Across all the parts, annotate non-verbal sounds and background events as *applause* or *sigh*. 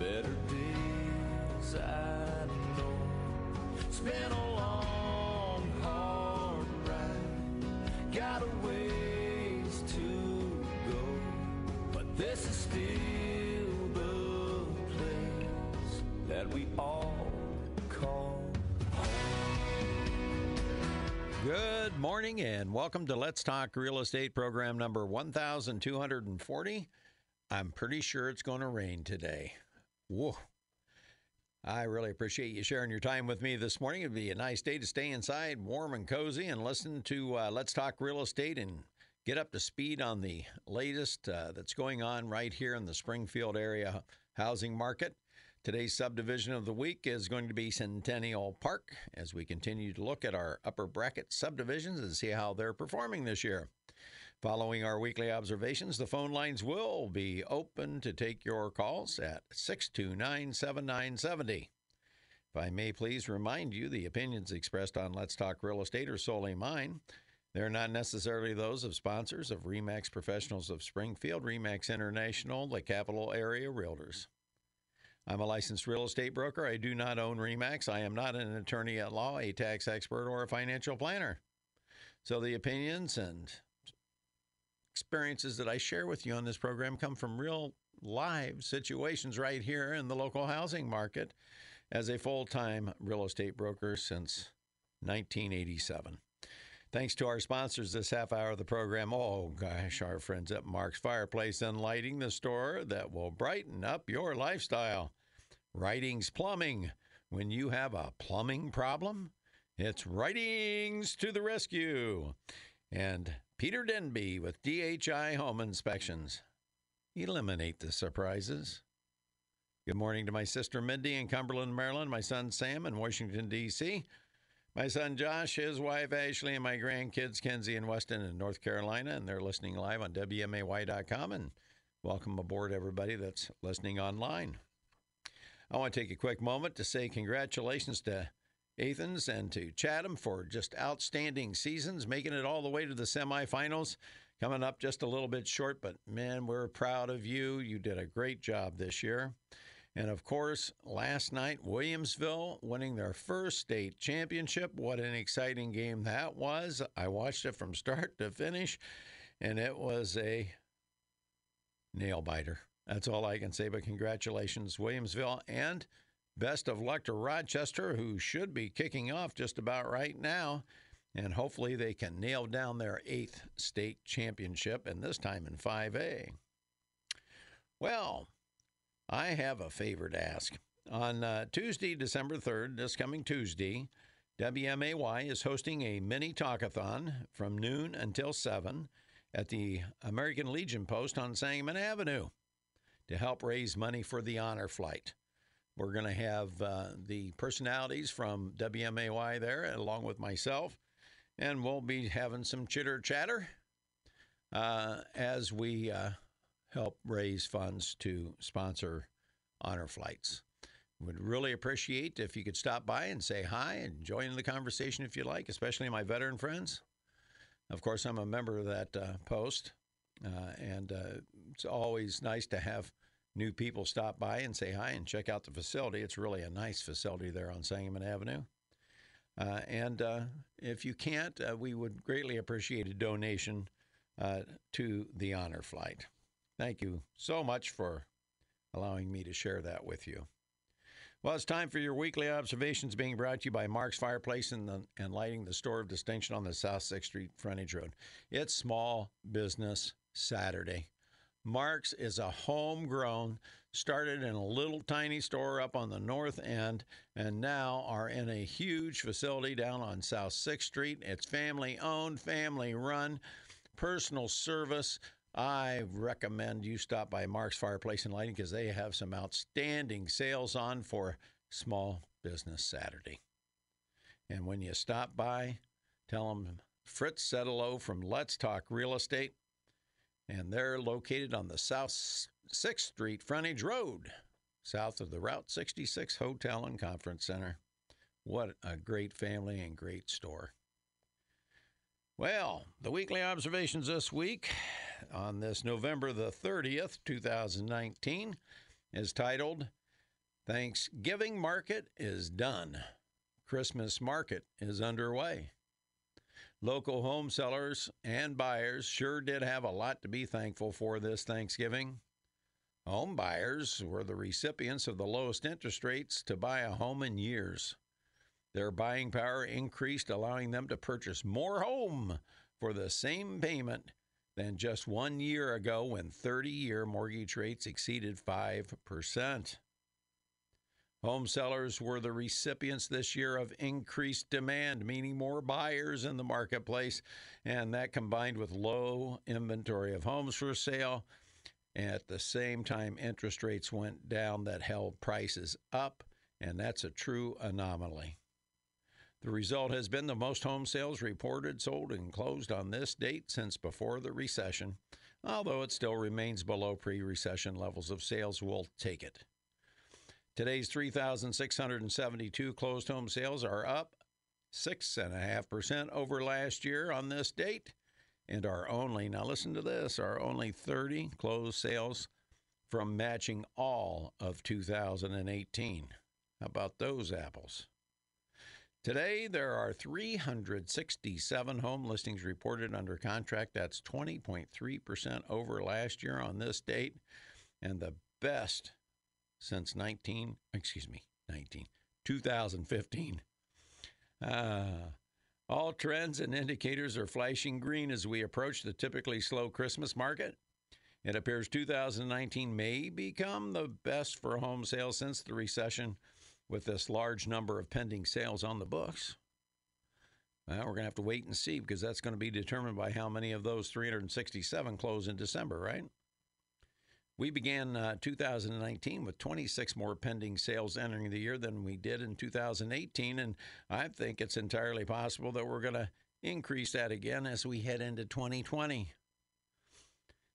better days I know. It's been a long, hard ride. Got a ways to go, but this is still the place that we all call Good morning and welcome to Let's Talk Real Estate program number 1240. I'm pretty sure it's going to rain today. Whoa. I really appreciate you sharing your time with me this morning. It'd be a nice day to stay inside, warm and cozy, and listen to uh, Let's Talk Real Estate and get up to speed on the latest uh, that's going on right here in the Springfield area housing market. Today's subdivision of the week is going to be Centennial Park as we continue to look at our upper bracket subdivisions and see how they're performing this year. Following our weekly observations, the phone lines will be open to take your calls at 629 7970. If I may please remind you, the opinions expressed on Let's Talk Real Estate are solely mine. They're not necessarily those of sponsors of REMAX Professionals of Springfield, REMAX International, the Capital Area Realtors. I'm a licensed real estate broker. I do not own REMAX. I am not an attorney at law, a tax expert, or a financial planner. So the opinions and experiences that I share with you on this program come from real live situations right here in the local housing market as a full time real estate broker since 1987. Thanks to our sponsors this half hour of the program. Oh, gosh, our friends at Mark's Fireplace and Lighting, the store that will brighten up your lifestyle. Writings Plumbing. When you have a plumbing problem, it's Writings to the rescue. And Peter Denby with DHI Home Inspections. Eliminate the surprises. Good morning to my sister Mindy in Cumberland, Maryland, my son Sam in Washington, D.C., my son Josh, his wife Ashley, and my grandkids Kenzie and Weston in North Carolina, and they're listening live on WMAY.com. And welcome aboard, everybody that's listening online. I want to take a quick moment to say congratulations to Athens and to Chatham for just outstanding seasons, making it all the way to the semifinals. Coming up just a little bit short, but man, we're proud of you. You did a great job this year. And of course, last night, Williamsville winning their first state championship. What an exciting game that was. I watched it from *laughs* start to finish, and it was a nail biter. That's all I can say, but congratulations, Williamsville, and best of luck to Rochester, who should be kicking off just about right now. And hopefully they can nail down their eighth state championship, and this time in 5A. Well, I have a favor to ask. On uh, Tuesday, December 3rd, this coming Tuesday, WMAY is hosting a mini talkathon from noon until 7 at the American Legion Post on Sangamon Avenue to help raise money for the honor flight. We're going to have uh, the personalities from WMAY there, along with myself, and we'll be having some chitter chatter uh, as we uh, help raise funds to sponsor honor flights. Would really appreciate if you could stop by and say hi and join the conversation if you like, especially my veteran friends. Of course, I'm a member of that uh, post, uh, and uh, it's always nice to have new people stop by and say hi and check out the facility. It's really a nice facility there on Sangamon Avenue. Uh, and uh, if you can't, uh, we would greatly appreciate a donation uh, to the honor flight. Thank you so much for allowing me to share that with you. Well, it's time for your weekly observations being brought to you by Mark's Fireplace and, the, and Lighting, the store of distinction on the South 6th Street frontage road. It's Small Business Saturday. Mark's is a homegrown, started in a little tiny store up on the north end, and now are in a huge facility down on South 6th Street. It's family owned, family run, personal service. I recommend you stop by Mark's Fireplace and Lighting because they have some outstanding sales on for Small Business Saturday. And when you stop by, tell them Fritz said hello from Let's Talk Real Estate and they're located on the South 6th Street frontage road, south of the Route 66 Hotel and Conference Center. What a great family and great store. Well, the weekly observations this week on this November the 30th, 2019, is titled Thanksgiving market is done. Christmas market is underway. Local home sellers and buyers sure did have a lot to be thankful for this Thanksgiving. Home buyers were the recipients of the lowest interest rates to buy a home in years. Their buying power increased, allowing them to purchase more home for the same payment than just one year ago when 30 year mortgage rates exceeded 5%. Home sellers were the recipients this year of increased demand, meaning more buyers in the marketplace, and that combined with low inventory of homes for sale. At the same time, interest rates went down that held prices up, and that's a true anomaly. The result has been the most home sales reported, sold, and closed on this date since before the recession, although it still remains below pre recession levels of sales. We'll take it. Today's 3,672 closed home sales are up 6.5% over last year on this date and are only, now listen to this, are only 30 closed sales from matching all of 2018. How about those apples? Today, there are 367 home listings reported under contract. That's 20.3% over last year on this date, and the best since 19, excuse me, 19, 2015. Uh, all trends and indicators are flashing green as we approach the typically slow Christmas market. It appears 2019 may become the best for home sales since the recession with this large number of pending sales on the books. Well, we're going to have to wait and see because that's going to be determined by how many of those 367 close in December, right? We began uh, 2019 with 26 more pending sales entering the year than we did in 2018, and I think it's entirely possible that we're going to increase that again as we head into 2020.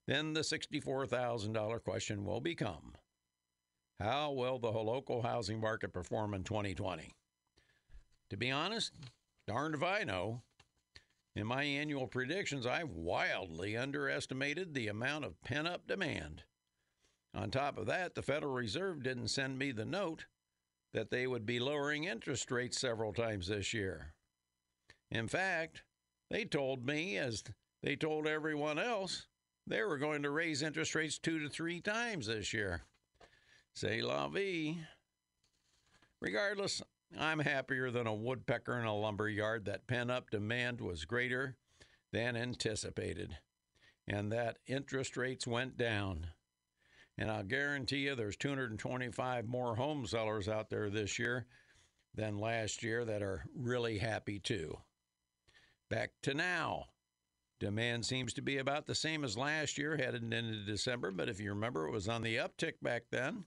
Then the $64,000 question will become how will the local housing market perform in 2020? To be honest, darned if I know. In my annual predictions, I've wildly underestimated the amount of pent up demand. On top of that, the Federal Reserve didn't send me the note that they would be lowering interest rates several times this year. In fact, they told me, as they told everyone else, they were going to raise interest rates two to three times this year. Say la vie. Regardless, I'm happier than a woodpecker in a lumber yard that pent up demand was greater than anticipated and that interest rates went down. And I'll guarantee you there's 225 more home sellers out there this year than last year that are really happy too. Back to now. Demand seems to be about the same as last year headed into December, but if you remember, it was on the uptick back then.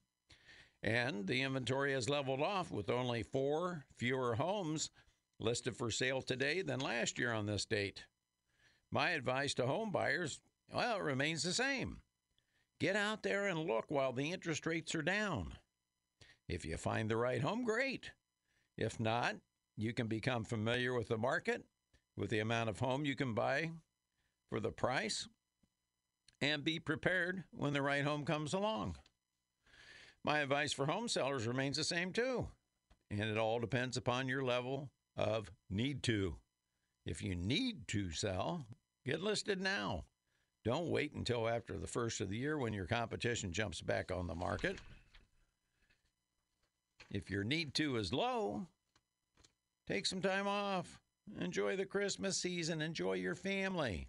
And the inventory has leveled off with only four fewer homes listed for sale today than last year on this date. My advice to home buyers, well, it remains the same. Get out there and look while the interest rates are down. If you find the right home, great. If not, you can become familiar with the market, with the amount of home you can buy for the price, and be prepared when the right home comes along. My advice for home sellers remains the same too. And it all depends upon your level of need to. If you need to sell, get listed now. Don't wait until after the first of the year when your competition jumps back on the market. If your need to is low, take some time off. Enjoy the Christmas season. Enjoy your family.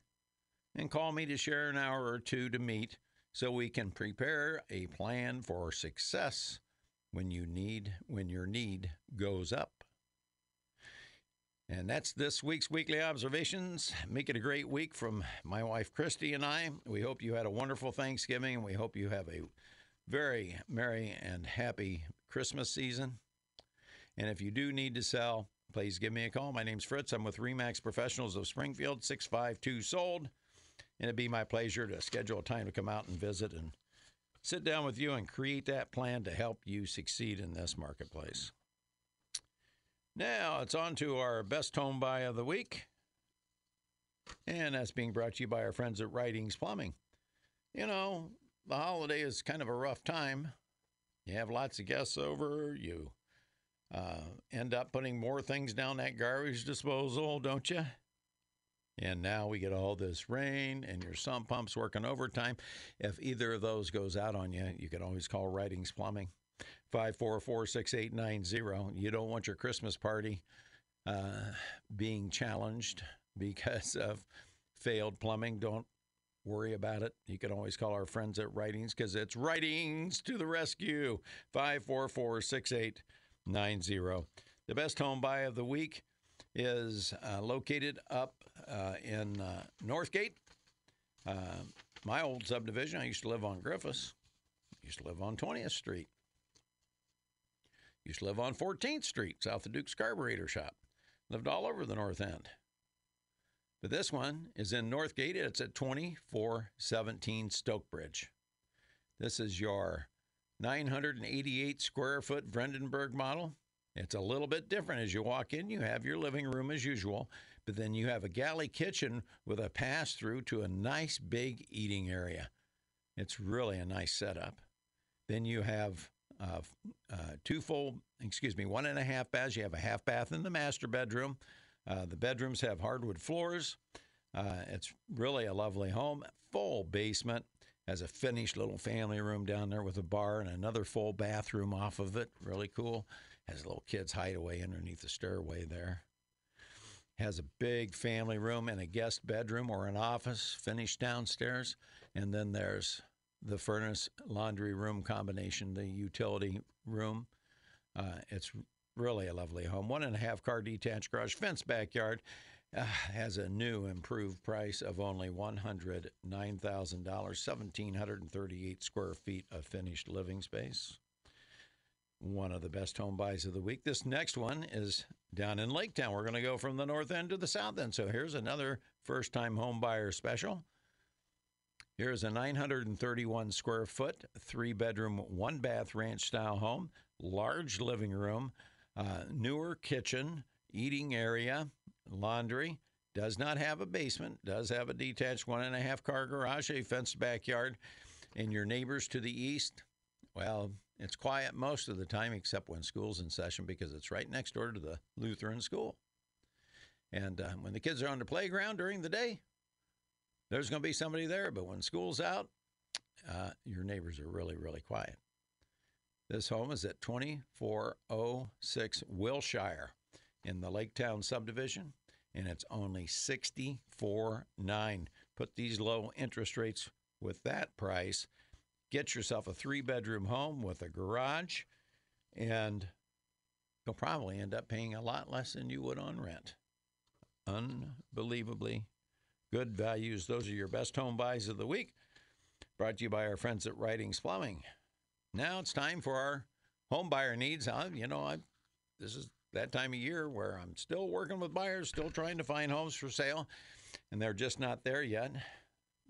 And call me to share an hour or two to meet so we can prepare a plan for success when you need when your need goes up. And that's this week's weekly observations. Make it a great week from my wife Christy and I. We hope you had a wonderful Thanksgiving and we hope you have a very merry and happy Christmas season. And if you do need to sell, please give me a call. My name's Fritz. I'm with Remax Professionals of Springfield, 652 sold. And it'd be my pleasure to schedule a time to come out and visit and sit down with you and create that plan to help you succeed in this marketplace. Now it's on to our best home buy of the week. And that's being brought to you by our friends at Writings Plumbing. You know, the holiday is kind of a rough time. You have lots of guests over. You uh, end up putting more things down that garbage disposal, don't you? And now we get all this rain and your sump pump's working overtime. If either of those goes out on you, you can always call Writings Plumbing, 544 6890. You don't want your Christmas party uh, being challenged because of failed plumbing. Don't worry about it. You can always call our friends at Writings because it's Writings to the rescue, 544 6890. The best home buy of the week is uh, located up uh, in uh, Northgate. Uh, my old subdivision, I used to live on Griffiths, I used to live on 20th Street, used to live on 14th Street, south of Duke's Carburetor Shop. Lived all over the North End. But this one is in Northgate. It's at 2417 Stokebridge. This is your 988 square foot Vredenburg model. It's a little bit different as you walk in. You have your living room as usual, but then you have a galley kitchen with a pass through to a nice big eating area. It's really a nice setup. Then you have uh, uh, two full, excuse me, one and a half baths. You have a half bath in the master bedroom. Uh, the bedrooms have hardwood floors. Uh, it's really a lovely home. Full basement. Has a finished little family room down there with a bar and another full bathroom off of it. Really cool. Has a little kids' hideaway underneath the stairway there. Has a big family room and a guest bedroom or an office finished downstairs. And then there's the furnace laundry room combination, the utility room. Uh, it's really a lovely home. One and a half car detached garage, fence backyard. Uh, has a new improved price of only $109,000, 1,738 square feet of finished living space. One of the best home buys of the week. This next one is down in Lake Town. We're going to go from the north end to the south end. So here's another first time home buyer special. Here's a 931 square foot, three bedroom, one bath ranch style home, large living room, uh, newer kitchen, eating area, laundry. Does not have a basement, does have a detached one and a half car garage, a fenced backyard. And your neighbors to the east, well, it's quiet most of the time except when school's in session because it's right next door to the Lutheran school. And uh, when the kids are on the playground during the day, there's going to be somebody there. But when school's out, uh, your neighbors are really, really quiet. This home is at 2406 Wilshire in the Lake Town subdivision, and it's only 64.9. Put these low interest rates with that price. Get yourself a three bedroom home with a garage, and you'll probably end up paying a lot less than you would on rent. Unbelievably good values. Those are your best home buys of the week. Brought to you by our friends at Writings Plumbing. Now it's time for our home buyer needs. I, you know, I this is that time of year where I'm still working with buyers, still trying to find homes for sale, and they're just not there yet.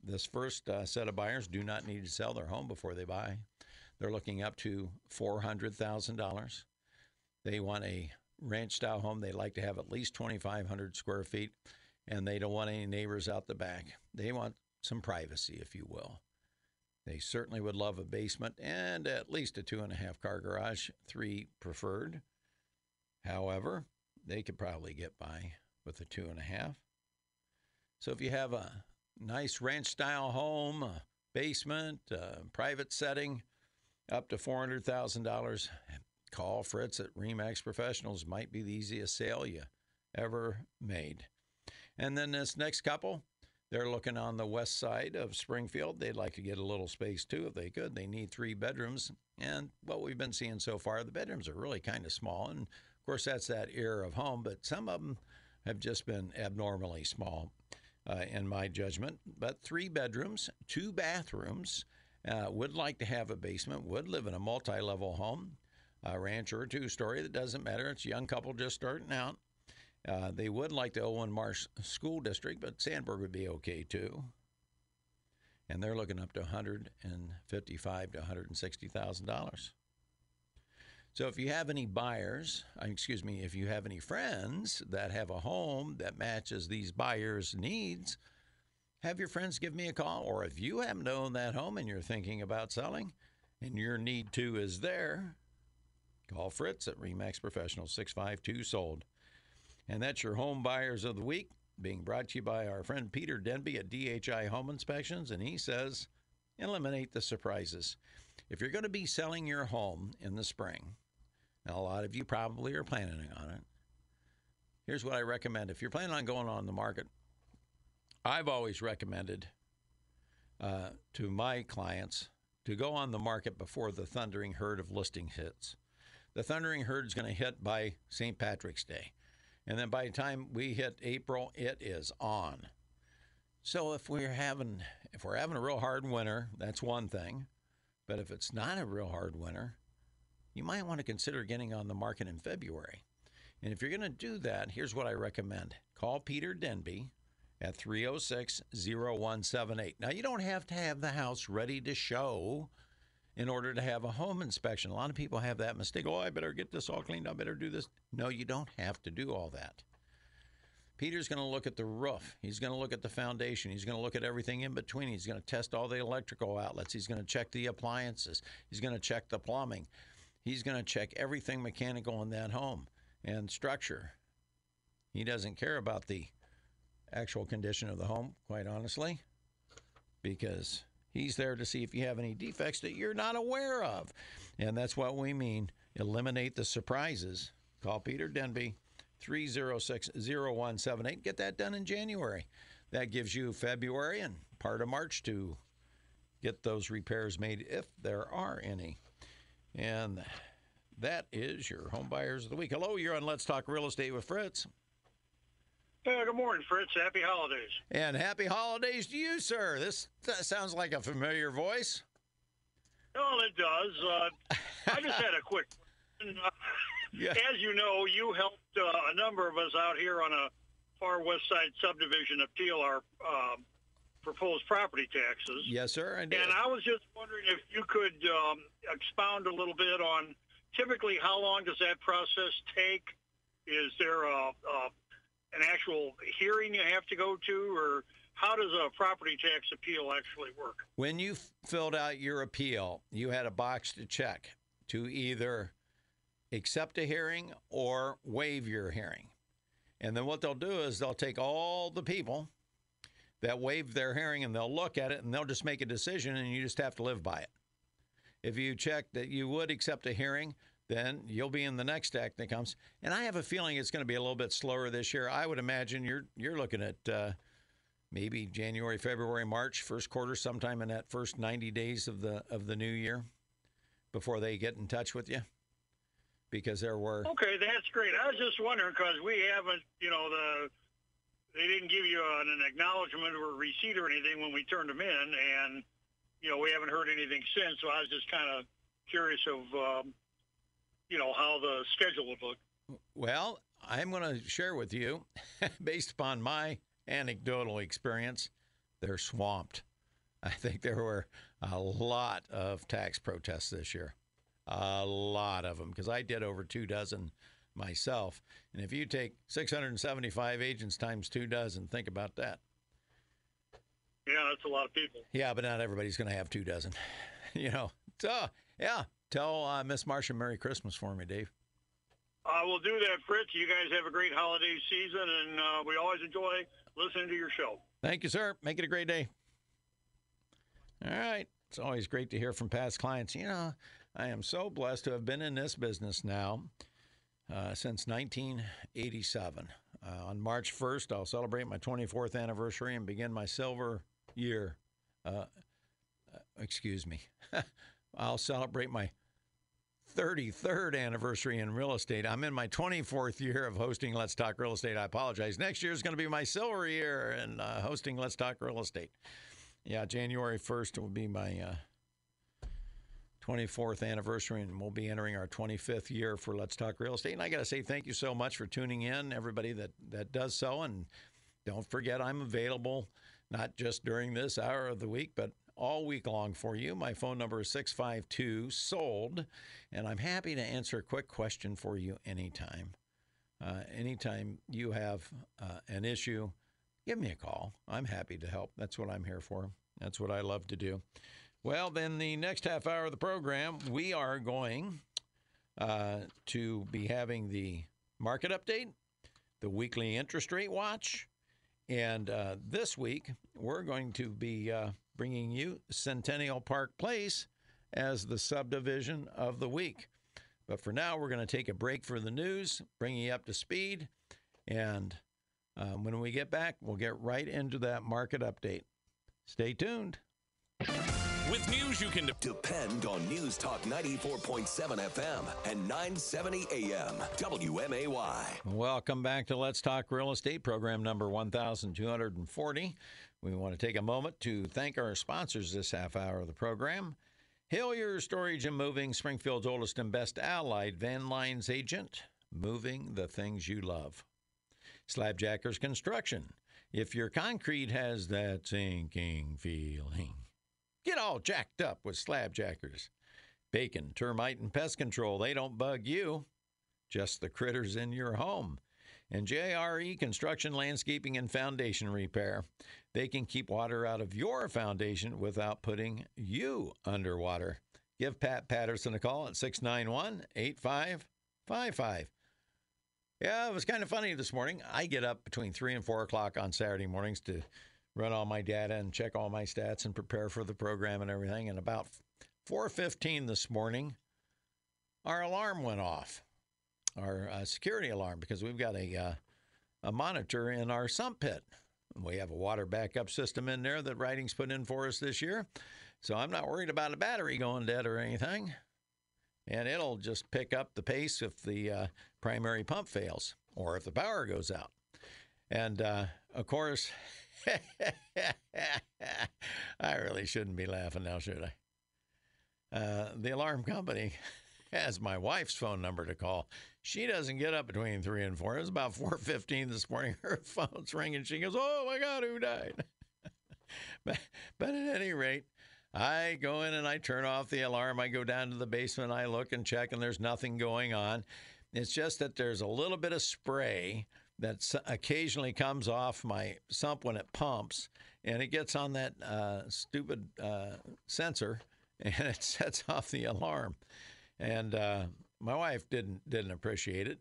This first uh, set of buyers do not need to sell their home before they buy. They're looking up to $400,000. They want a ranch style home. They like to have at least 2,500 square feet, and they don't want any neighbors out the back. They want some privacy, if you will. They certainly would love a basement and at least a two and a half car garage, three preferred. However, they could probably get by with a two and a half. So if you have a nice ranch style home, basement, private setting, up to $400,000, call Fritz at Remax Professionals. Might be the easiest sale you ever made. And then this next couple, they're looking on the west side of Springfield. They'd like to get a little space too if they could. They need three bedrooms. And what we've been seeing so far, the bedrooms are really kind of small. And of course, that's that era of home, but some of them have just been abnormally small, uh, in my judgment. But three bedrooms, two bathrooms, uh, would like to have a basement, would live in a multi level home, a ranch or a two story. That doesn't matter. It's a young couple just starting out. Uh, they would like the Owen Marsh School District, but Sandburg would be okay too. And they're looking up to 155 to 160 thousand dollars. So if you have any buyers, uh, excuse me, if you have any friends that have a home that matches these buyers' needs, have your friends give me a call. Or if you happen to own that home and you're thinking about selling, and your need to is there, call Fritz at Remax Professional 652 sold. And that's your home buyers of the week being brought to you by our friend Peter Denby at DHI Home Inspections and he says eliminate the surprises. If you're going to be selling your home in the spring, and a lot of you probably are planning on it, here's what I recommend. If you're planning on going on the market, I've always recommended uh, to my clients to go on the market before the thundering herd of listings hits. The thundering herd is going to hit by St. Patrick's Day. And then by the time we hit April, it is on. So if we're having if we're having a real hard winter, that's one thing. But if it's not a real hard winter, you might want to consider getting on the market in February. And if you're going to do that, here's what I recommend call Peter Denby at 306 0178. Now, you don't have to have the house ready to show in order to have a home inspection. A lot of people have that mistake. Oh, I better get this all cleaned. I better do this. No, you don't have to do all that. Peter's going to look at the roof. He's going to look at the foundation. He's going to look at everything in between. He's going to test all the electrical outlets. He's going to check the appliances. He's going to check the plumbing. He's going to check everything mechanical in that home and structure. He doesn't care about the actual condition of the home, quite honestly, because he's there to see if you have any defects that you're not aware of. And that's what we mean eliminate the surprises. Call Peter Denby 306 0178. Get that done in January. That gives you February and part of March to get those repairs made if there are any. And that is your home buyers of the week. Hello, you're on Let's Talk Real Estate with Fritz. Uh, good morning, Fritz. Happy holidays. And happy holidays to you, sir. This sounds like a familiar voice. Well, it does. Uh, I just had a quick. Uh, *laughs* yeah. As you know, you helped uh, a number of us out here on a far west side subdivision appeal our um, proposed property taxes. Yes, sir. I and I was just wondering if you could um, expound a little bit on typically how long does that process take? Is there a, a an actual hearing you have to go to, or how does a property tax appeal actually work? When you filled out your appeal, you had a box to check to either accept a hearing or waive your hearing. And then what they'll do is they'll take all the people that waive their hearing and they'll look at it and they'll just make a decision and you just have to live by it. If you check that you would accept a hearing, then you'll be in the next act that comes. And I have a feeling it's going to be a little bit slower this year. I would imagine you're you're looking at uh, maybe January, February, March, first quarter, sometime in that first 90 days of the of the new year, before they get in touch with you because there were. Okay, that's great. I was just wondering because we haven't, you know, the they didn't give you an, acknowledgement or a receipt or anything when we turned them in, and you know we haven't heard anything since. So I was just kind of curious of, um, you know, how the schedule would look. Well, I'm going to share with you, *laughs* based upon my anecdotal experience, they're swamped. *laughs* I think there were a lot of tax protests this year a lot of them because I did over two dozen myself. And if you take 675 agents times two dozen, think about that. Yeah, that's a lot of people. Yeah, but not everybody's going to have two dozen. *laughs* you know, so yeah, tell uh, Miss Marcia Merry Christmas for me, Dave. I will do that, Fritz. You guys have a great holiday season, and uh, we always enjoy listening to your show. Thank you, sir. Make it a great day. All right. It's always great to hear from past clients. You know, I am so blessed to have been in this business now uh, since 1987. Uh, on March 1st, I'll celebrate my 24th anniversary and begin my silver year. Uh, uh excuse me. *laughs* I'll celebrate my 33rd anniversary in real estate. I'm in my 24th year of hosting Let's Talk Real Estate. I apologize. Next year is going to be my silver year in uh, hosting Let's Talk Real Estate. Yeah, January 1st will be my uh, 24th anniversary, and we'll be entering our 25th year for Let's Talk Real Estate. And I got to say thank you so much for tuning in, everybody that, that does so. And don't forget, I'm available not just during this hour of the week, but all week long for you. My phone number is 652 SOLD, and I'm happy to answer a quick question for you anytime. Uh, anytime you have uh, an issue, give me a call. I'm happy to help. That's what I'm here for. That's what I love to do. Well, then the next half hour of the program, we are going uh, to be having the market update, the weekly interest rate watch, and uh, this week we're going to be uh, bringing you Centennial Park Place as the subdivision of the week. But for now, we're going to take a break for the news, bring you up to speed, and um, when we get back, we'll get right into that market update. Stay tuned. With news you can de- Depend on News Talk 94.7 FM and 970 AM. WMAY. Welcome back to Let's Talk Real Estate program number 1240. We want to take a moment to thank our sponsors this half hour of the program. Hillier Storage and Moving, Springfield's oldest and best allied van lines agent, moving the things you love. Slabjackers Construction. If your concrete has that sinking feeling, get all jacked up with Slabjackers. Bacon, termite, and pest control, they don't bug you, just the critters in your home. And JRE Construction, Landscaping, and Foundation Repair. They can keep water out of your foundation without putting you underwater. Give Pat Patterson a call at 691 8555. Yeah, it was kind of funny this morning. I get up between 3 and 4 o'clock on Saturday mornings to run all my data and check all my stats and prepare for the program and everything. And about 4.15 this morning, our alarm went off, our uh, security alarm, because we've got a, uh, a monitor in our sump pit. We have a water backup system in there that Writing's put in for us this year. So I'm not worried about a battery going dead or anything. And it'll just pick up the pace if the uh, primary pump fails or if the power goes out. And uh, of course, *laughs* I really shouldn't be laughing now, should I? Uh, the alarm company *laughs* has my wife's phone number to call. She doesn't get up between three and four. It was about *laughs* four fifteen this morning. *laughs* Her phone's ringing. She goes, "Oh my God, who died?" *laughs* but, but at any rate, I go in and I turn off the alarm. I go down to the basement. I look and check, and there's nothing going on. It's just that there's a little bit of spray that occasionally comes off my sump when it pumps, and it gets on that uh, stupid uh, sensor, and it sets off the alarm. And uh, my wife didn't didn't appreciate it,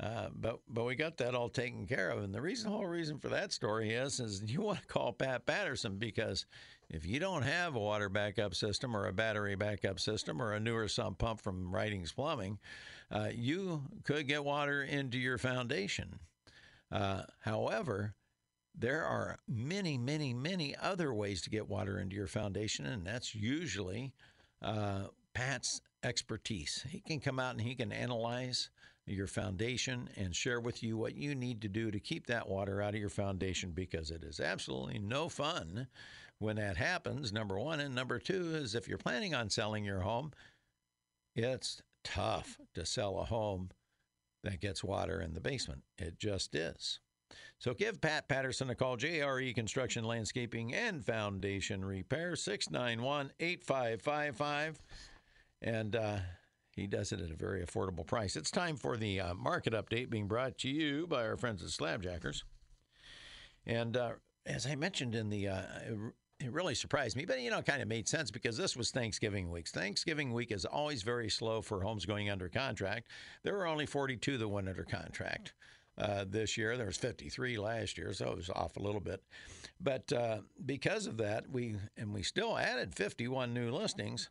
uh, but but we got that all taken care of. And the reason, whole reason for that story is, is *laughs* you want to call Pat Patterson because if you don't have a water backup system or a battery backup system or a newer sump pump from Writings Plumbing, uh, you could get water into your foundation. Uh, however, there are many, many, many other ways to get water into your foundation, and that's usually uh, Pat's expertise. He can come out and he can analyze your foundation and share with you what you need to do to keep that water out of your foundation because it is absolutely no fun when that happens. Number one. And number two is if you're planning on selling your home, it's tough to sell a home that gets water in the basement. It just is. So give Pat Patterson a call, JRE Construction, Landscaping, and Foundation Repair, 691 8555. And uh, he does it at a very affordable price. It's time for the uh, market update being brought to you by our friends at Slabjackers. And uh, as I mentioned in the, uh, it really surprised me, but you know, it kind of made sense because this was Thanksgiving week. Thanksgiving week is always very slow for homes going under contract. There were only 42 that went under contract. Uh, this year. There was 53 last year, so it was off a little bit. But uh, because of that, we and we still added 51 new listings.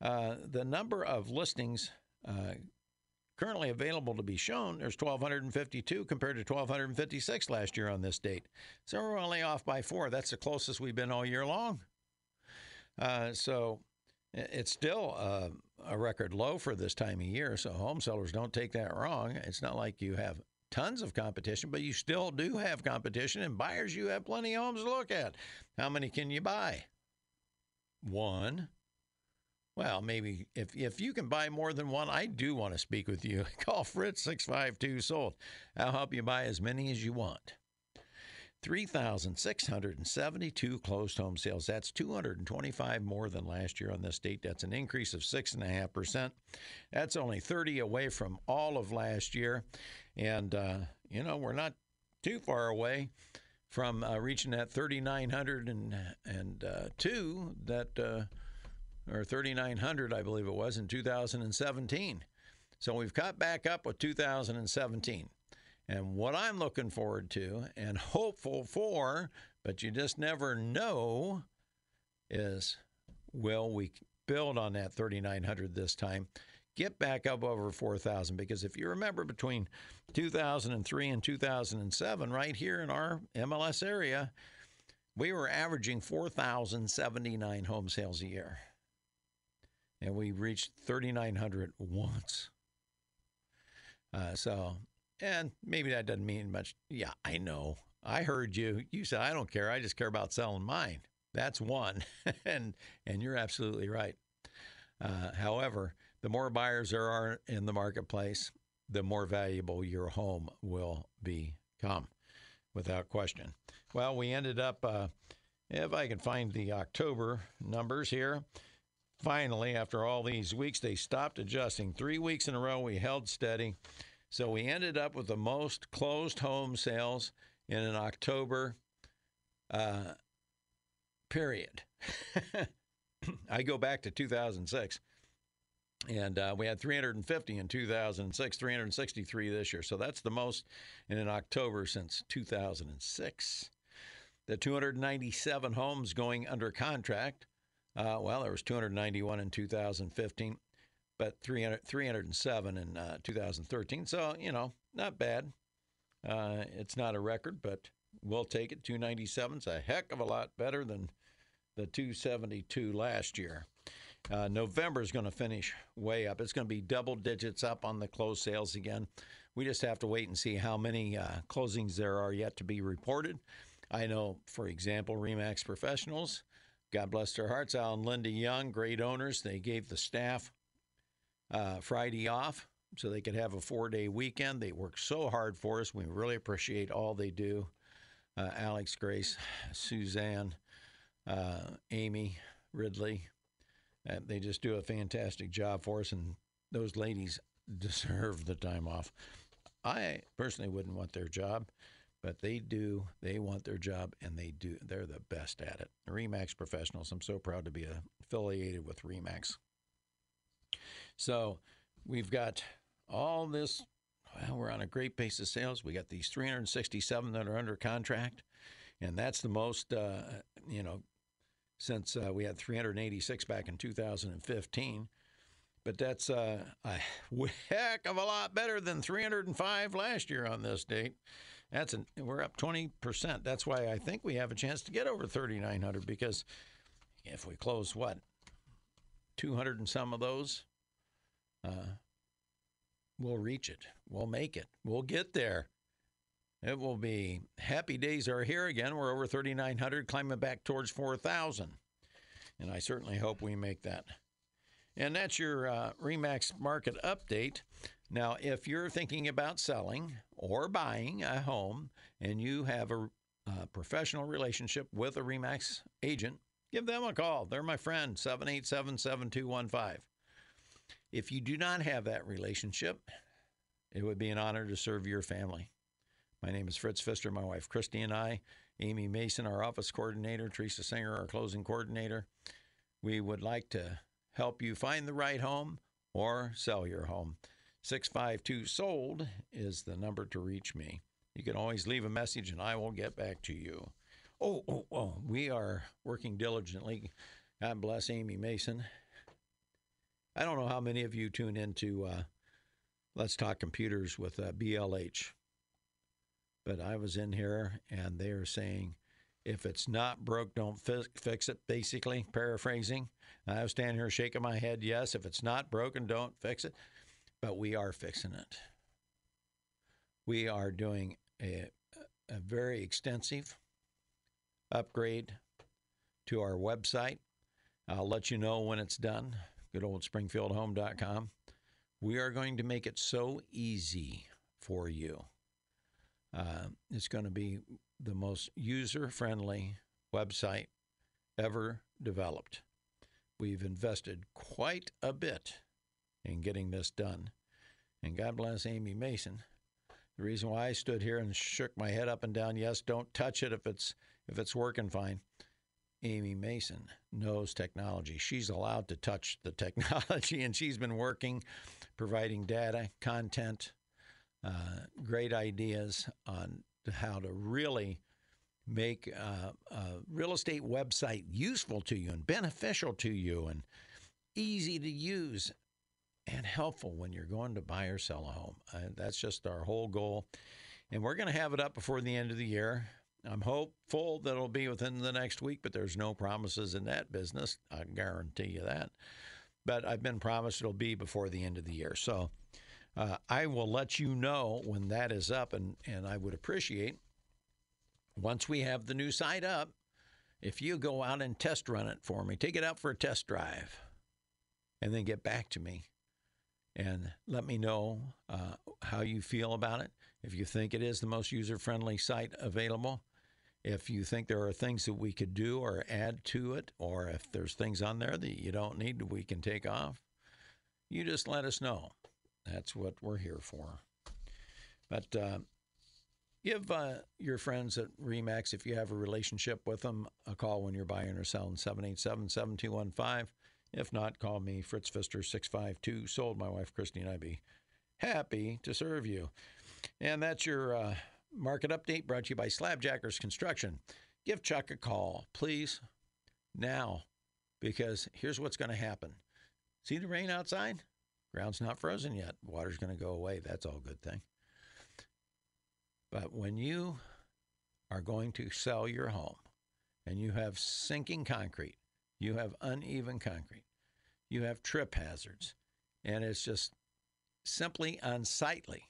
Uh, the number of listings uh, currently available to be shown, there's 1,252 compared to 1,256 last year on this date. So we're only off by four. That's the closest we've been all year long. Uh, so it's still uh, a record low for this time of year. So home sellers don't take that wrong. It's not like you have tons of competition, but you still do have competition, and buyers, you have plenty of homes to look at. How many can you buy? One. Well, maybe if, if you can buy more than one, I do want to speak with you. *laughs* Call Fritz 652 sold. I'll help you buy as many as you want. 3,672 closed home sales. That's 225 more than last year on this date. That's an increase of 6.5%. That's only 30 away from all of last year. And, uh, you know, we're not too far away from uh, reaching that 3,902 uh, that uh, or 3,900, I believe it was, in 2017. So we've caught back up with 2017. And what I'm looking forward to and hopeful for, but you just never know, is will we build on that 3,900 this time? Get back up over 4,000 because if you remember between 2003 and 2007, right here in our MLS area, we were averaging 4,079 home sales a year. And we reached 3,900 once. Uh, so, and maybe that doesn't mean much. Yeah, I know. I heard you. You said I don't care. I just care about selling mine. That's one, *laughs* and and you're absolutely right. Uh, however, the more buyers there are in the marketplace, the more valuable your home will become, without question. Well, we ended up. Uh, if I can find the October numbers here, finally, after all these weeks, they stopped adjusting. Three weeks in a row, we held steady. So we ended up with the most closed home sales in an October uh, period. *laughs* I go back to 2006. And uh, we had 350 in 2006, 363 this year. So that's the most in an October since 2006. The 297 homes going under contract. Uh, well, there was 291 in 2015, but 300, 307 in uh, 2013. So, you know, not bad. Uh, it's not a record, but we'll take it. 297 is a heck of a lot better than the 272 last year. Uh, November is going to finish way up. It's going to be double digits up on the closed sales again. We just have to wait and see how many uh, closings there are yet to be reported. I know, for example, Remax Professionals, God bless their hearts, Al and Linda Young, great owners. They gave the staff uh, Friday off so they could have a four day weekend. They work so hard for us. We really appreciate all they do. Uh, Alex, Grace, Suzanne, uh, Amy, Ridley, uh, they just do a fantastic job for us, and those ladies deserve the time off. I personally wouldn't want their job, but they do. They want their job, and they do. They're the best at it. Remax professionals. I'm so proud to be affiliated with Remax. So we've got all this. Well, we're on a great pace of sales. We got these 367 that are under contract, and that's the most. Uh, you know, since uh, we had 386 back in 2015. But that's uh, a *laughs* heck of a lot better than 305 last year on this date. That's an, we're up 20%. That's why I think we have a chance to get over 3,900 because if we close what 200 and some of those, uh, we'll reach it. We'll make it. We'll get there. It will be happy days are here again. We're over 3,900, climbing back towards 4,000. And I certainly hope we make that. And that's your uh, REMAX market update. Now, if you're thinking about selling or buying a home and you have a, a professional relationship with a REMAX agent, give them a call. They're my friend, 787 7215. If you do not have that relationship, it would be an honor to serve your family. My name is Fritz Pfister. My wife Christy and I, Amy Mason, our office coordinator, Teresa Singer, our closing coordinator. We would like to help you find the right home or sell your home. 652 sold is the number to reach me. You can always leave a message and I will get back to you. Oh, oh, oh, we are working diligently. God bless Amy Mason. I don't know how many of you tune into uh, Let's Talk Computers with uh, BLH. But I was in here and they are saying, if it's not broke, don't fi- fix it, basically, paraphrasing. I was standing here shaking my head, yes, if it's not broken, don't fix it. But we are fixing it. We are doing a, a very extensive upgrade to our website. I'll let you know when it's done. Good old springfieldhome.com. We are going to make it so easy for you uh, it's going to be the most user friendly website ever developed. We've invested quite a bit in getting this done. And God bless Amy Mason. The reason why I stood here and shook my head up and down, yes, don't touch it if it's if it's working fine. Amy Mason knows technology. She's allowed to touch the technology, *laughs* and she's been working, providing data, content, uh, great ideas on how to really make uh, a real estate website useful to you and beneficial to you and easy to use and helpful when you're going to buy or sell a home. Uh, that's just our whole goal. And we're going to have it up before the end of the year. I'm hopeful that it'll be within the next week, but there's no promises in that business. I guarantee you that. But I've been promised it'll be before the end of the year. So uh, I will let you know when that is up, and, and I would appreciate once we have the new site up, if you go out and test run it for me, take it out for a test drive, and then get back to me and let me know uh, how you feel about it. If you think it is the most user friendly site available, if you think there are things that we could do or add to it, or if there's things on there that you don't need we can take off, you just let us know. That's what we're here for. But uh, give uh, your friends at REMAX, if you have a relationship with them, a call when you're buying or selling 787 7215. If not, call me, Fritz Pfister, 652 sold. My wife, Christy, and I'd be happy to serve you. And that's your uh, market update brought to you by Slabjackers Construction. Give Chuck a call, please, now, because here's what's going to happen. See the rain outside? Ground's not frozen yet. Water's going to go away. That's all good thing. But when you are going to sell your home and you have sinking concrete, you have uneven concrete, you have trip hazards, and it's just simply unsightly.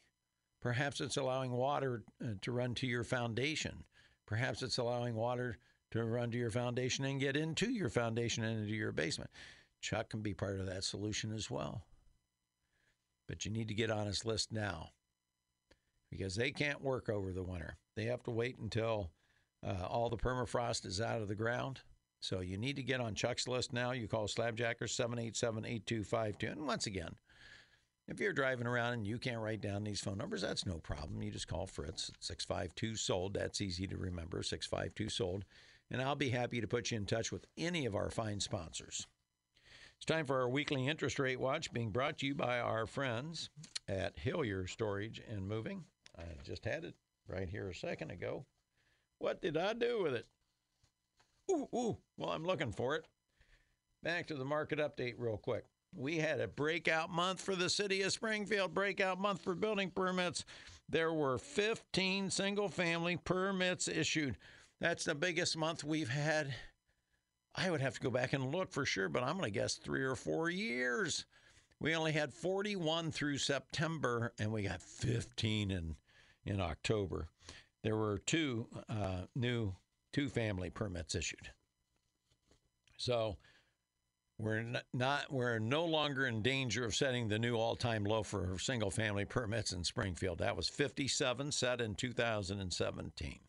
Perhaps it's allowing water uh, to run to your foundation. Perhaps it's allowing water to run to your foundation and get into your foundation and into your basement. Chuck can be part of that solution as well. But you need to get on his list now because they can't work over the winter. They have to wait until uh, all the permafrost is out of the ground. So you need to get on Chuck's list now. You call Slabjackers 787 8252. And once again, if you're driving around and you can't write down these phone numbers, that's no problem. You just call Fritz at 652 sold. That's easy to remember 652 sold. And I'll be happy to put you in touch with any of our fine sponsors. It's time for our weekly interest rate watch being brought to you by our friends at Hillier Storage and Moving. I just had it right here a second ago. What did I do with it? Ooh, ooh. Well, I'm looking for it. Back to the market update, real quick. We had a breakout month for the city of Springfield, breakout month for building permits. There were 15 single family permits issued. That's the biggest month we've had. I would have to go back and look for sure, but I'm going to guess three or four years. We only had 41 through September, and we got 15 in in October. There were two uh, new two family permits issued. So we're not we're no longer in danger of setting the new all-time low for single family permits in Springfield. That was 57 set in 2017.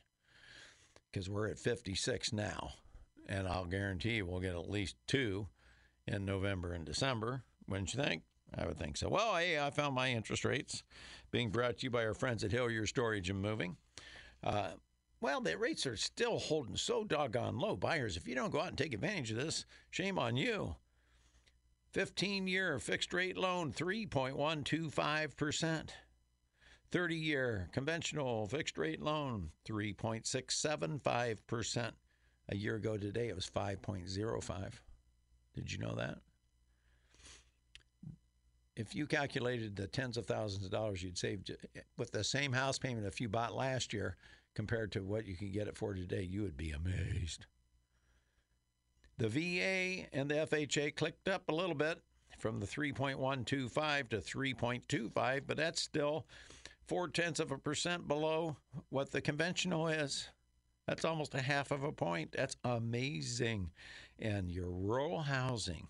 Cuz we're at 56 now. And I'll guarantee we'll get at least two in November and December. Wouldn't you think? I would think so. Well, hey, I found my interest rates being brought to you by our friends at Hillier Storage and Moving. Uh, well, the rates are still holding so doggone low. Buyers, if you don't go out and take advantage of this, shame on you. 15 year fixed rate loan, 3.125%. 30 year conventional fixed rate loan, 3.675%. A year ago today, it was 5.05. Did you know that? If you calculated the tens of thousands of dollars you'd saved eh, with the same house payment if you bought last year compared to what you can get it for today, you would be amazed. The VA and the FHA clicked up a little bit from the 3.125 to 3.25, but that's still four tenths of a percent below what the conventional is. That's almost a half of a point. That's amazing. And your rural housing.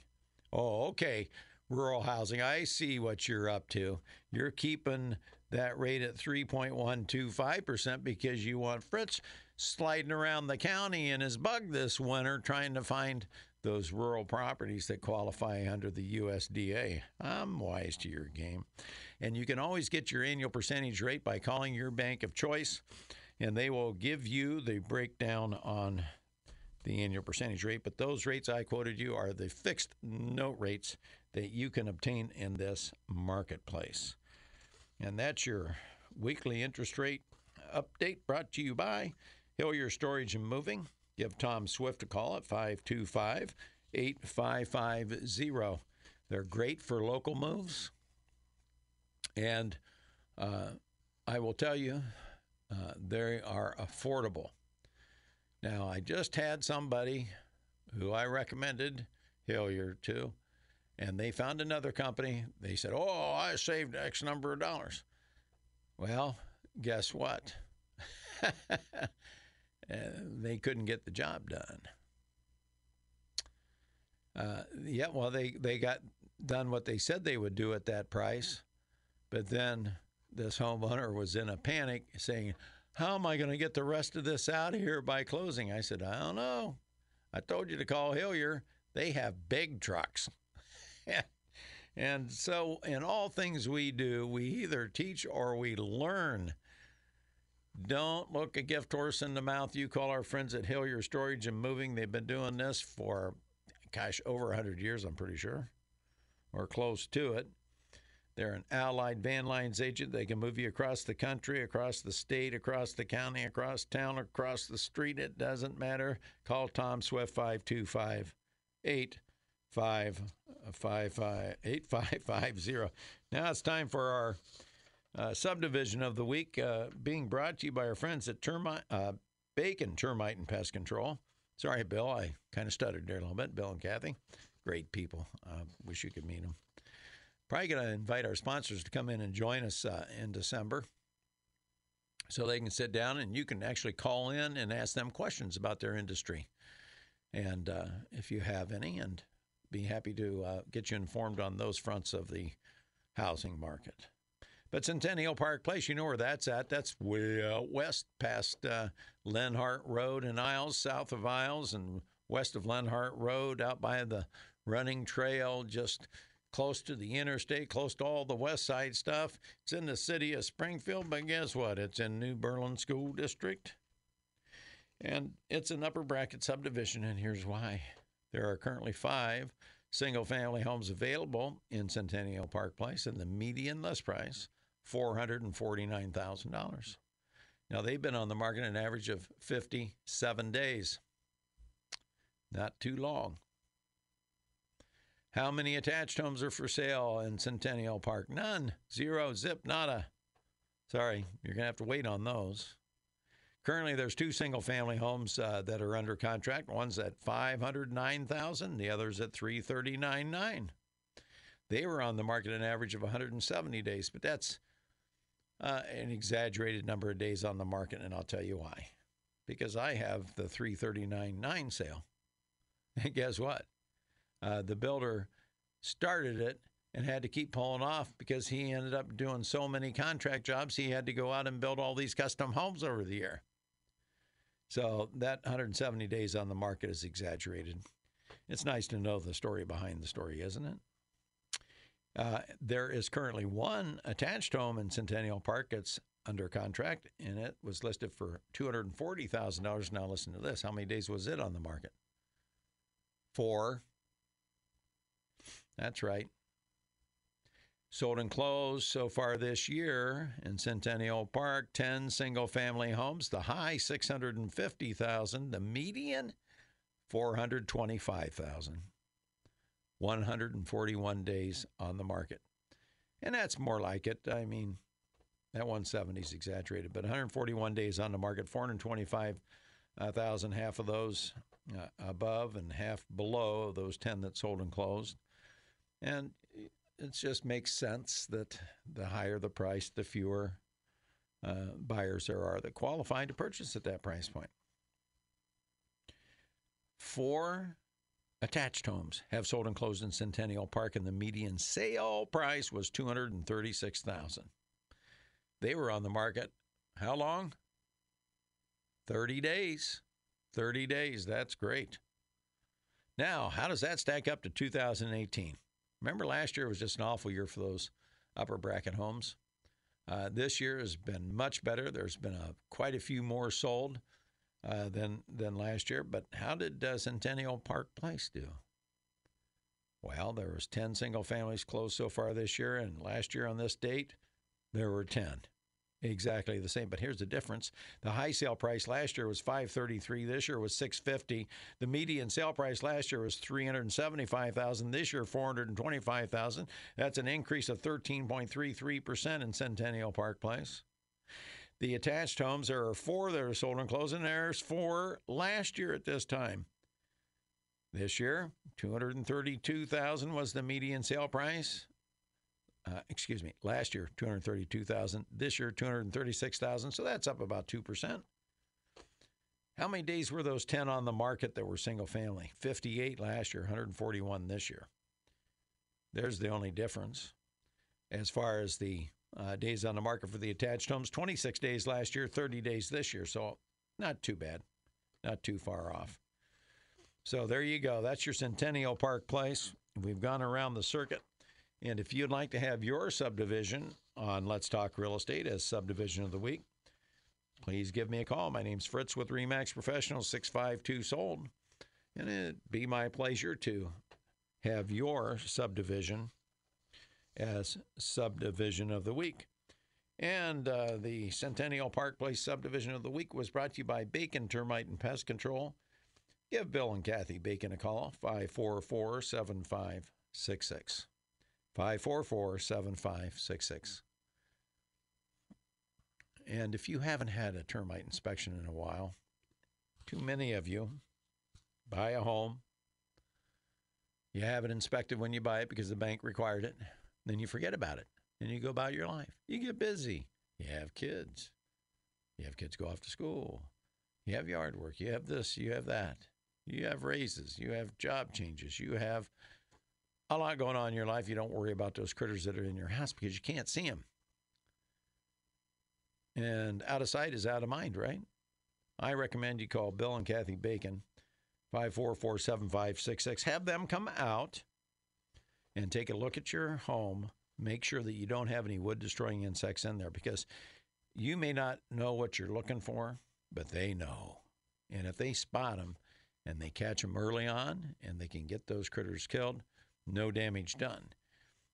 Oh, okay. Rural housing. I see what you're up to. You're keeping that rate at 3.125% because you want Fritz sliding around the county in his bug this winter trying to find those rural properties that qualify under the USDA. I'm wise to your game. And you can always get your annual percentage rate by calling your bank of choice and they will give you the breakdown on the annual percentage rate, but those rates I quoted you are the fixed note rates that you can obtain in this marketplace. And that's your weekly interest rate update brought to you by Hillier Storage and Moving. Give Tom Swift a call at 525 8550. They're great for local moves. And uh, I will tell you, uh, they are affordable. Now, I just had somebody who I recommended Hillier to, and they found another company. They said, Oh, I saved X number of dollars. Well, guess what? *laughs* they couldn't get the job done. Uh, yeah, well, they, they got done what they said they would do at that price, but then this homeowner was in a panic saying, How am I going to get the rest of this out of here by closing? I said, I don't know. I told you to call Hillier. They have big trucks. And so, in all things we do, we either teach or we learn. Don't look a gift horse in the mouth. You call our friends at Hillier Storage and Moving. They've been doing this for, gosh, over 100 years, I'm pretty sure, or close to it. They're an allied van lines agent. They can move you across the country, across the state, across the county, across town, across the street. It doesn't matter. Call Tom Swift 525 8550. *laughs* Now it's time for our uh, subdivision of the week, uh, being brought to you by our friends at Termite, uh, Bacon Termite and Pest Control. Sorry, Bill, I kind of stuttered there a little bit. Bill and Kathy, great people. Uh, wish you could meet them. Probably going to invite our sponsors to come in and join us uh, in December so they can sit down and you can actually call in and ask them questions about their industry. And uh, if you have any, and be happy to uh, get you informed on those fronts of the housing market. But Centennial Park Place, you know where that's at. That's way out west past uh, Lenhart Road and Iles, south of Iles, and west of Lenhart Road, out by the running trail, just close to the interstate, close to all the west side stuff. It's in the city of Springfield, but guess what? It's in New Berlin School District. And it's an upper bracket subdivision, and here's why. There are currently five single family homes available in Centennial Park Place, and the median list price $449,000. Now, they've been on the market an average of 57 days. Not too long. How many attached homes are for sale in Centennial Park? None. Zero. Zip. Nada. Sorry, you're going to have to wait on those. Currently, there's two single-family homes uh, that are under contract. One's at 509,000, the other's at 339.9. They were on the market an average of 170 days, but that's uh, an exaggerated number of days on the market, and I'll tell you why. Because I have the 339.9 sale. *laughs* And guess what? Uh, the builder started it and had to keep pulling off because he ended up doing so many contract jobs, he had to go out and build all these custom homes over the year. So that 170 days on the market is exaggerated. It's nice to know the story behind the story, isn't it? Uh, there is currently one attached home in Centennial Park that's under contract, and it was listed for $240,000. Now, listen to this. How many days was it on the market? Four. That's right. Sold and closed so far this year in Centennial Park, 10 single family homes, the high 650,000, the median 425,000. 141 days on the market. And that's more like it. I mean, that 170 is exaggerated, but 141 days on the market, 425,000, half of those uh, above and half below those 10 that sold and closed. And it just makes sense that the higher the price, the fewer uh, buyers there are that qualify to purchase at that price point. For attached homes have sold and closed in Centennial Park, and the median sale price was two hundred and thirty-six thousand. They were on the market how long? Thirty days. Thirty days. That's great. Now, how does that stack up to 2018? Remember, last year was just an awful year for those upper bracket homes. Uh, this year has been much better. There's been a, quite a few more sold. uh, than than last year. But how did uh, Centennial Park Place do? Well, there was 10 single families closed so far this year, and last year on this date, there were 10. Exactly the same, but here's the difference. The high sale price last year was 533, this year was 650. The median sale price last year was 375,000, this year 425,000. That's an increase of 13.33% in Centennial Park Place. The attached homes, there are four that are sold and closing. There's four last year at this time. This year, 232,000 was the median sale price. Uh, excuse me, last year 232,000, this year 236,000, so that's up about 2%. How many days were those 10 on the market that were single family? 58 last year, 141 this year. There's the only difference. As far as the uh, days on the market for the attached homes, 26 days last year, 30 days this year, so not too bad, not too far off. So there you go. That's your Centennial Park Place. We've gone around the circuit. And if you'd like to have your subdivision on Let's Talk Real Estate as subdivision of the week, please give me a call. My name's Fritz with Remax Professionals, 652 sold. And it'd be my pleasure to have your subdivision as subdivision of the week. And uh, the Centennial Park Place subdivision of the week was brought to you by Bacon Termite and Pest Control. Give Bill and Kathy Bacon a call, 544 7566. 544 7566. And if you haven't had a termite inspection in a while, too many of you buy a home, you have it inspected when you buy it because the bank required it, then you forget about it and you go about your life. You get busy, you have kids, you have kids go off to school, you have yard work, you have this, you have that, you have raises, you have job changes, you have a lot going on in your life. You don't worry about those critters that are in your house because you can't see them. And out of sight is out of mind, right? I recommend you call Bill and Kathy Bacon, 544 7566. Have them come out and take a look at your home. Make sure that you don't have any wood destroying insects in there because you may not know what you're looking for, but they know. And if they spot them and they catch them early on and they can get those critters killed, no damage done.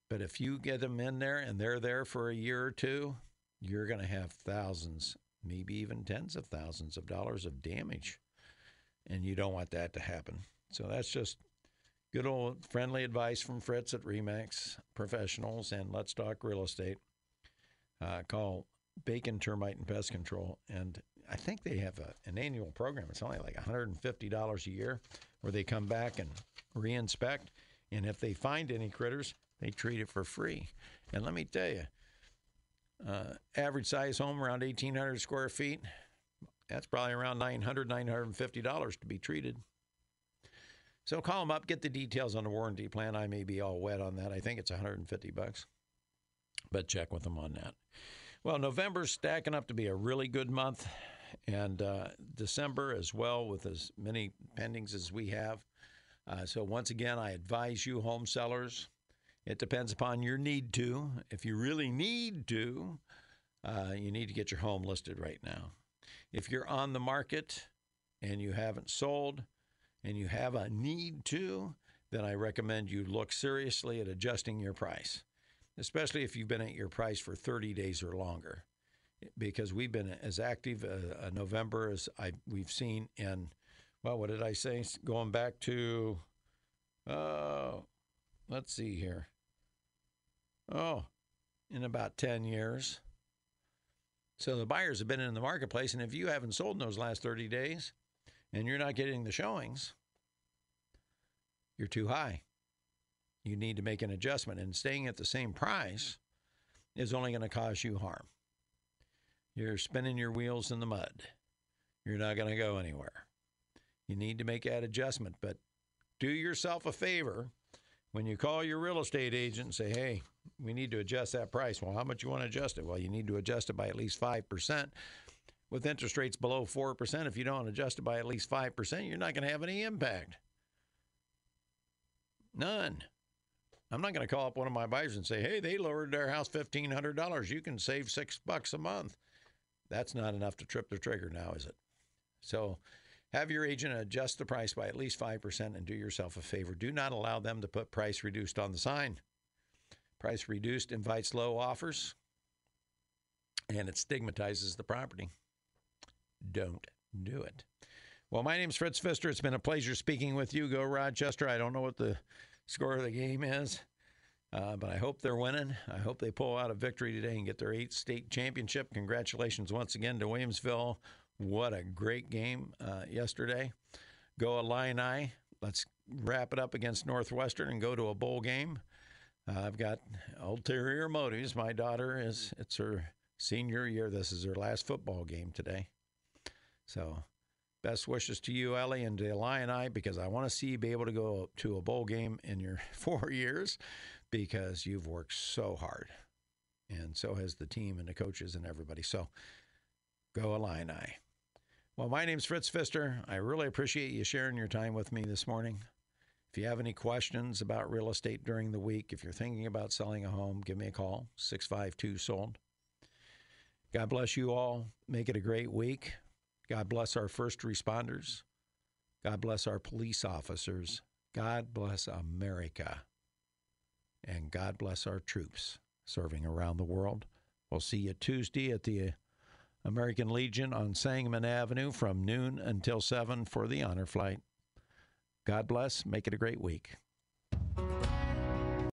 But if you get them in there and they're there for a year or two, you're going to have thousands, maybe even tens of thousands of dollars of damage. And you don't want that to happen. So that's just good old friendly advice from Fritz at Remax Professionals and Let's Talk Real Estate. Uh, call Bacon Termite and Pest Control. And I think they have a, an annual program. It's only like $150 a year where they come back and reinspect. And if they find any critters, they treat it for free. And let me tell you, uh, average size home around 1,800 square feet, that's probably around $900, $950 to be treated. So call them up, get the details on the warranty plan. I may be all wet on that. I think it's 150 bucks, but check with them on that. Well, November's stacking up to be a really good month, and uh, December as well, with as many pendings as we have. Uh, so once again, I advise you, home sellers, it depends upon your need to. If you really need to, uh, you need to get your home listed right now. If you're on the market and you haven't sold and you have a need to, then I recommend you look seriously at adjusting your price, especially if you've been at your price for 30 days or longer. Because we've been as active uh, November as I, we've seen in well, what did I say? Going back to, uh, let's see here. Oh, in about 10 years. So the buyers have been in the marketplace, and if you haven't sold in those last 30 days and you're not getting the showings, you're too high. You need to make an adjustment, and staying at the same price is only going to cause you harm. You're spinning your wheels in the mud. You're not going to go anywhere you need to make that adjustment. But do yourself a favor when you call your real estate agent and say, hey, we need to adjust that price. Well, how much you want to adjust it? Well, you need to adjust it by at least 5%. With interest rates below 4%, if you don't adjust it by at least 5%, you're not going to have any impact. None. I'm not going to call up one of my buyers and say, hey, they lowered their house $1,500. You can save six bucks a month. That's not enough to trip the trigger now, is it? So have your agent adjust the price by at least 5% and do yourself a favor. Do not allow them to put price reduced on the sign. Price reduced invites low offers and it stigmatizes the property. Don't do it. Well, my name's Fritz Pfister. It's been a pleasure speaking with you. Go Rochester. I don't know what the score of the game is, uh, but I hope they're winning. I hope they pull out a victory today and get their eighth state championship. Congratulations once again to Williamsville. What a great game uh, yesterday. Go Illini. Let's wrap it up against Northwestern and go to a bowl game. Uh, I've got ulterior motives. My daughter is, it's her senior year. This is her last football game today. So, best wishes to you, Ellie, and to Illini, because I want to see you be able to go to a bowl game in your *laughs* four years because you've worked so hard. And so has the team and the coaches and everybody. So, go Illini. Well, my name's Fritz Pfister. I really appreciate you sharing your time with me this morning. If you have any questions about real estate during the week, if you're thinking about selling a home, give me a call, 652 Sold. God bless you all. Make it a great week. God bless our first responders. God bless our police officers. God bless America. And God bless our troops serving around the world. We'll see you Tuesday at the American Legion on Sangamon Avenue from noon until 7 for the honor flight. God bless. Make it a great week.